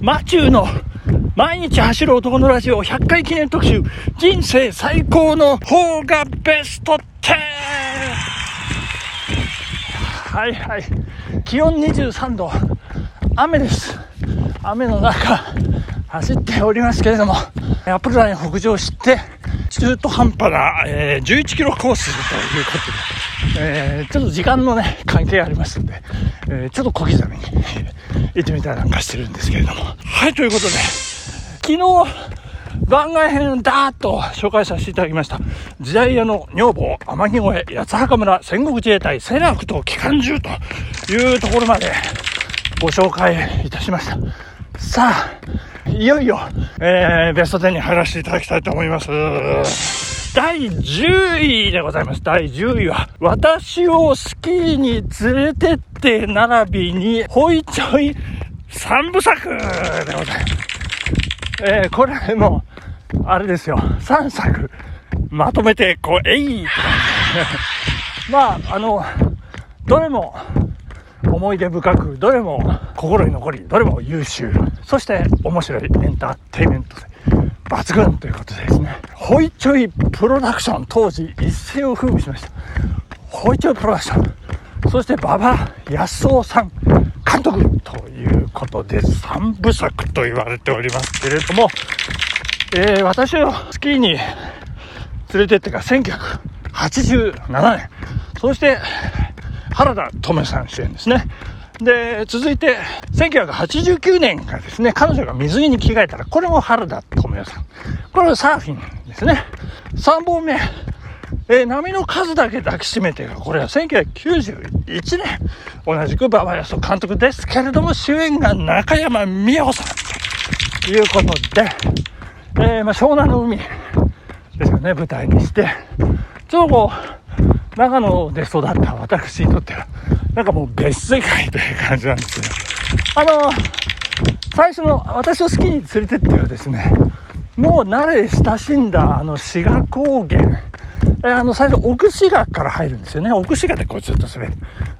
マチューの毎日走る男のラジオ100回記念特集人生最高の方がベスト 10! はいはい。気温23度。雨です。雨の中、走っておりますけれども、アップルライン北上して、中途半端な、えー11キロコースということで、えーちょっと時間のね、関係ありますんで、えーちょっと小刻みに行ってみたりなんかしてるんですけれども。はい、ということで、昨日、番外編だーっと紹介させていただきました。時代屋の女房、天城越え、八幡村、戦国自衛隊、セラクと機関銃というところまでご紹介いたしました。さあ、いよいよ、えー、ベスト10に入らせていただきたいと思います。第10位でございます。第10位は、私をスキーに連れてって並びに、ほいちょい三部作でございます。えー、これも、あれですよ、3作、まとめて、こう、えい。まあ、あの、どれも、思い出深く、どれも心に残り、どれも優秀、そして面白いエンターテインメント性抜群ということでですね、ホイチョイプロダクション、当時一世を風靡しました。ホイチョイプロダクション、そして馬場康夫さん監督ということで3部作と言われておりますけれども、えー私をスキーに連れてってから1987年、そして原田知世さん主演ですね。で、続いて、1989年がですね、彼女が水着に着替えたら、これも原田知世さん。これはサーフィンですね。3本目、えー波の数だけ抱きしめてが、これは1991年、同じく馬場康夫監督ですけれども、主演が中山美穂さんということで、えーまあ、湘南の海ですよね、舞台にして、ちょうどこう、長野で育った私にとっては、なんかもう別世界という感じなんですけど、あの、最初の私を好きに連れてってはですね、もう慣れ親しんだあの志賀高原、えあの最初奥志賀から入るんですよね。奥志賀でこうずっと滑る。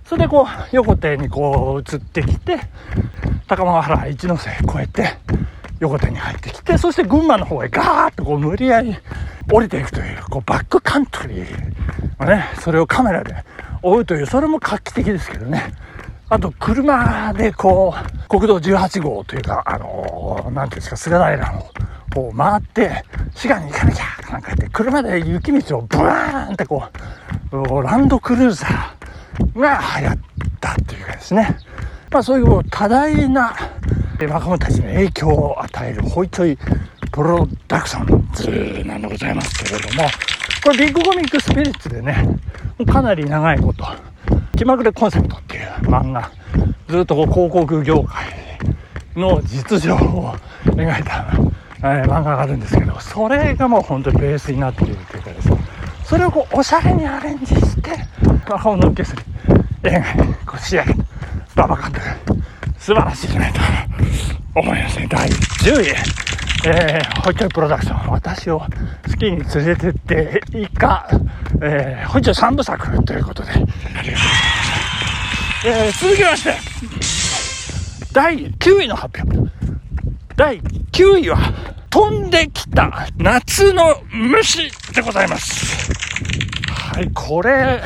それでこう横手にこう移ってきて、高間原一ノ瀬越えて、横手に入ってきて、そして群馬の方へガーッとこう無理やり降りていくという、こうバックカントリーをね、それをカメラで追うという、それも画期的ですけどね。あと、車でこう、国道18号というか、あのーなんていうんですか、菅平のこう回って、滋賀に行かなきゃなんか言って、車で雪道をブワーンってこう、ランドクルーザーが流行った。というかですね。まあそういう多大なえ若者たちに影響を与えるホイチョイプロダクションズなんでございますけれども、これビッグコミックスピリッツでね、かなり長いこと、気まぐれコンセプトっていう漫画、ずっとこう広告業界の実情を描いた、えー漫画があるんですけど、それがもう本当にベースになっているというかですね、それをこうおしゃれにアレンジして、若者受けする映画にこう仕上げた、馬場監督、素晴らしいじゃないと。思いますね。第10位。えー、ホイチョイプロダクション、私をスキーに連れてって以下、えー、ホイチョイ3部作ということで、ありがとうございました。えー、続きまして、第9位の発表。第9位は、飛んできた夏の虫でございます。はい、これ、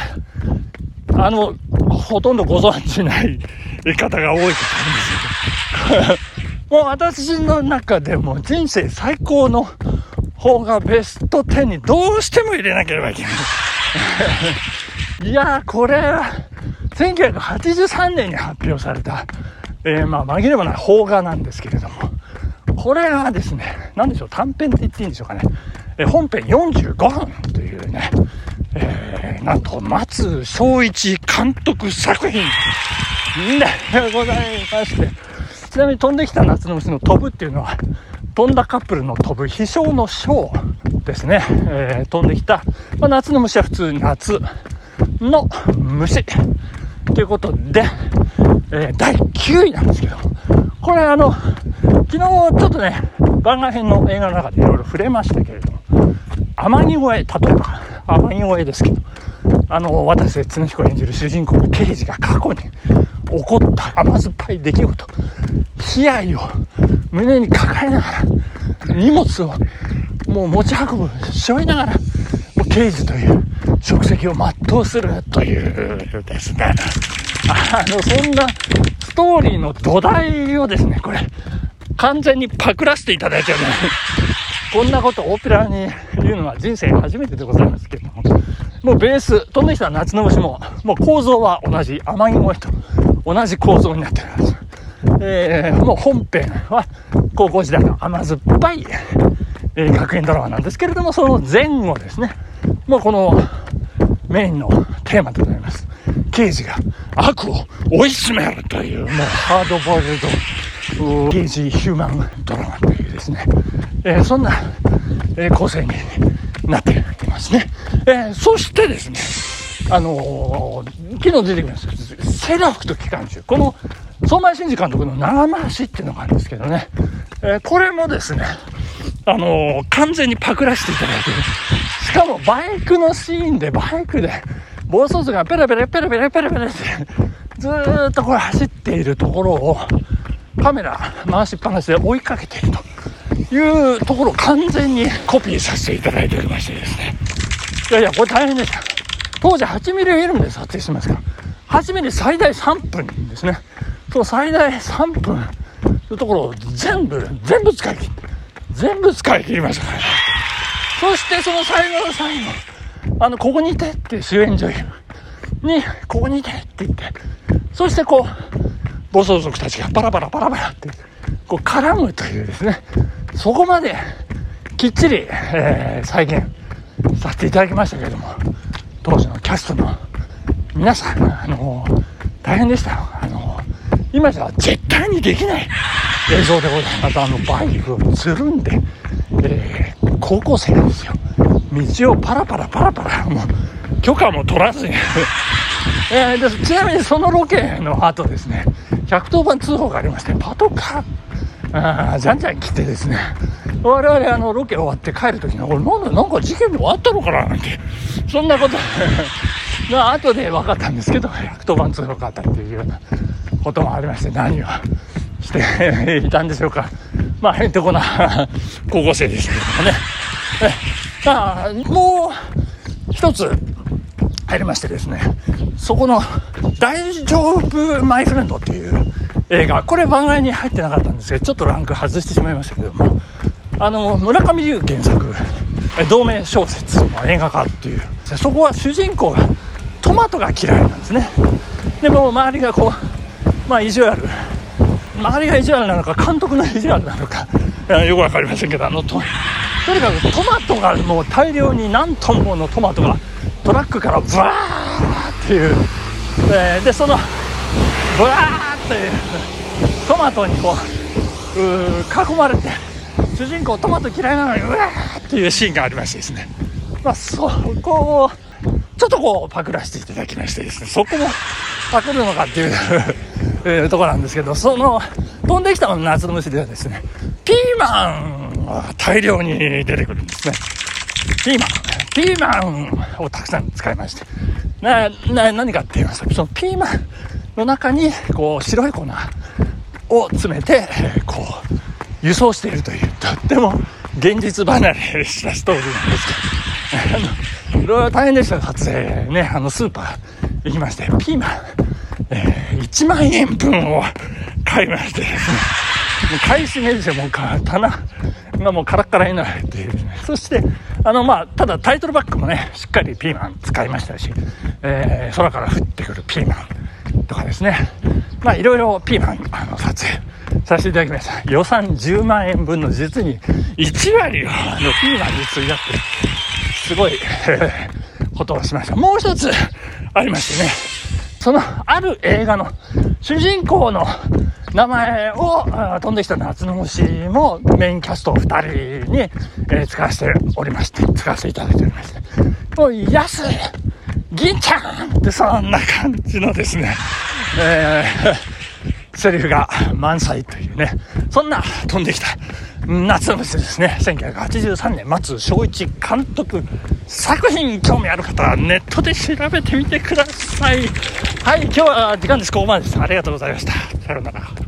あの、ほとんどご存知ない方が多いと思うんですけど、もう私の中でも人生最高の方がベスト10にどうしても入れなければいけない。いやー、これは、1983年に発表された、えー、まあ、紛れもない邦画なんですけれども、これはですね、なんでしょう、短編って言っていいんでしょうかね。えー本編45分というね、えーなんと、松正一監督作品でございまして、ちなみに飛んできた夏の虫の飛ぶっていうのは、飛んだカップルの飛ぶ飛翔の翔ですね。えー飛んできた、まあ、夏の虫は普通夏の虫ということで、えー第9位なんですけど、これあの、昨日ちょっとね、番外編の映画の中でいろいろ触れましたけれども、天城越え、例えば、天城越えですけど、あの、渡瀬恒彦演じる主人公の刑事が過去に起こった。甘酸っぱい出来事、悲哀を。胸に抱えながら、荷物を。もう持ち運ぶ、背負いながら、もう刑事という。職責を全うするというですね、あの、そんなストーリーの土台をですね、これ、完全にパクらせていただいております。こんなことオペラに言うのは人生初めてでございますけども、もうベース、飛んできた夏の虫も、もう構造は同じ、天城越えと。同じ構造になっております。えー、もう本編は高校時代の甘酸っぱい、えー、学園ドラマなんですけれども、その前後ですね、もうこのメインのテーマでございます。刑事が悪を追い詰めるという、もうハードボイルド、刑事ヒューマンドラマというですね、えー、そんな、えー、構成になっていますね。えー、そしてですね、あのー、昨日出てきました、セラフと機関銃。この、相馬真司監督の長回しっていうのがあるんですけどね、えー、これもですね、あのー、完全にパクらせていただいてる。しかもバイクのシーンで、バイクで、暴走族がペラペラペラペラペラペラって、ずっとこれ走っているところを、カメラ回しっぱなしで追いかけているというところを完全にコピーさせていただいておりましてですね。いやいや、これ大変でした。当時8ミリフィルムで撮影してますから、8ミリ最大3分ですね。その最大3分のところを全部、全部使い切って、全部使い切りましたからね。そしてその最後の最後、あの、ここにいてって主演女優に、ここにいてって言って、そしてこう、暴走族たちがパラパラパラパラって、こう絡むというですね、そこまできっちり、えー、再現させていただきましたけれども、当時のキャストの皆さん、あの、大変でしたよ。あの、今じゃ絶対にできない映像でございます。あの、バイクをつるんで、えー、高校生なんですよ。道をパラパラパラパラ、もう、許可も取らずに えー、でちなみにそのロケの後ですね、110番通報がありまして、パトカー、あじゃんじゃん来てですね、我々あのロケ終わって帰るときに、俺なんだ、なんか事件で終わったのかななんて、そんなこと が後で分かったんですけど、110番通報があったっていうようなこともありまして、何をしていたんでしょうか。まあ、へんてこな 高校生ですけどもね。あもう一つ入りましてですね、そこの大丈夫マイフレンドっていう映画、これ番外に入ってなかったんですけど、ちょっとランク外してしまいましたけども、あの、村上龍原作、同名小説の映画化っていう、そこは主人公がトマトが嫌いなんですね。でも周りがこう、まあ意地悪、周りが意地悪なのか、監督の意地悪なのか、よくわかりませんけど、あのと、とにかくトマトがもう大量に何トンものトマトがトラックからブワーっていう、えー、でそのブワーっていうトマトにこう囲まれて主人公トマト嫌いなのにうわーっていうシーンがありましてですね。まあそこをちょっとこうパクらせていただきましてですねそこもパクるのかっていうえー、とこなんですけどその飛んできた夏の虫ではですねピーマンが大量に出てくるんですね。ピーマンピーマンをたくさん使いまして、な、な、何かって言いますと、そのピーマンの中に、こう、白い粉を詰めて、こう、輸送しているという、とっても現実離れしたストーリーなんですけど、いろいろ大変でした、撮影ね、あの、スーパー行きまして、ピーマン、えー、1万円分を買いましてですね、もう買い占めですよ、もう棚がもうカラッカラになるっていう、ね、そして、あの、まあ、ただタイトルバックもね、しっかりピーマン使いましたし、えー、空から降ってくるピーマンとかですね、まあ、いろいろピーマン、あの、撮影させていただきました。予算10万円分の実に1割を、あの、ピーマンに費やって、すごい、えー、ことをしました。もう一つありましてね、その、ある映画の主人公の名前を飛んできた夏の虫もメインキャスト2人に、えー、使わせておりまして、使わせていただいておりまして、もう、安い銀ちゃんってそんな感じのですね、えー、セリフが満載というね、そんな飛んできた夏の店ですね。1983年、松正一監督作品興味ある方はネットで調べてみてください。はい、今日は時間です。ここまでです。ありがとうございました。さようなら。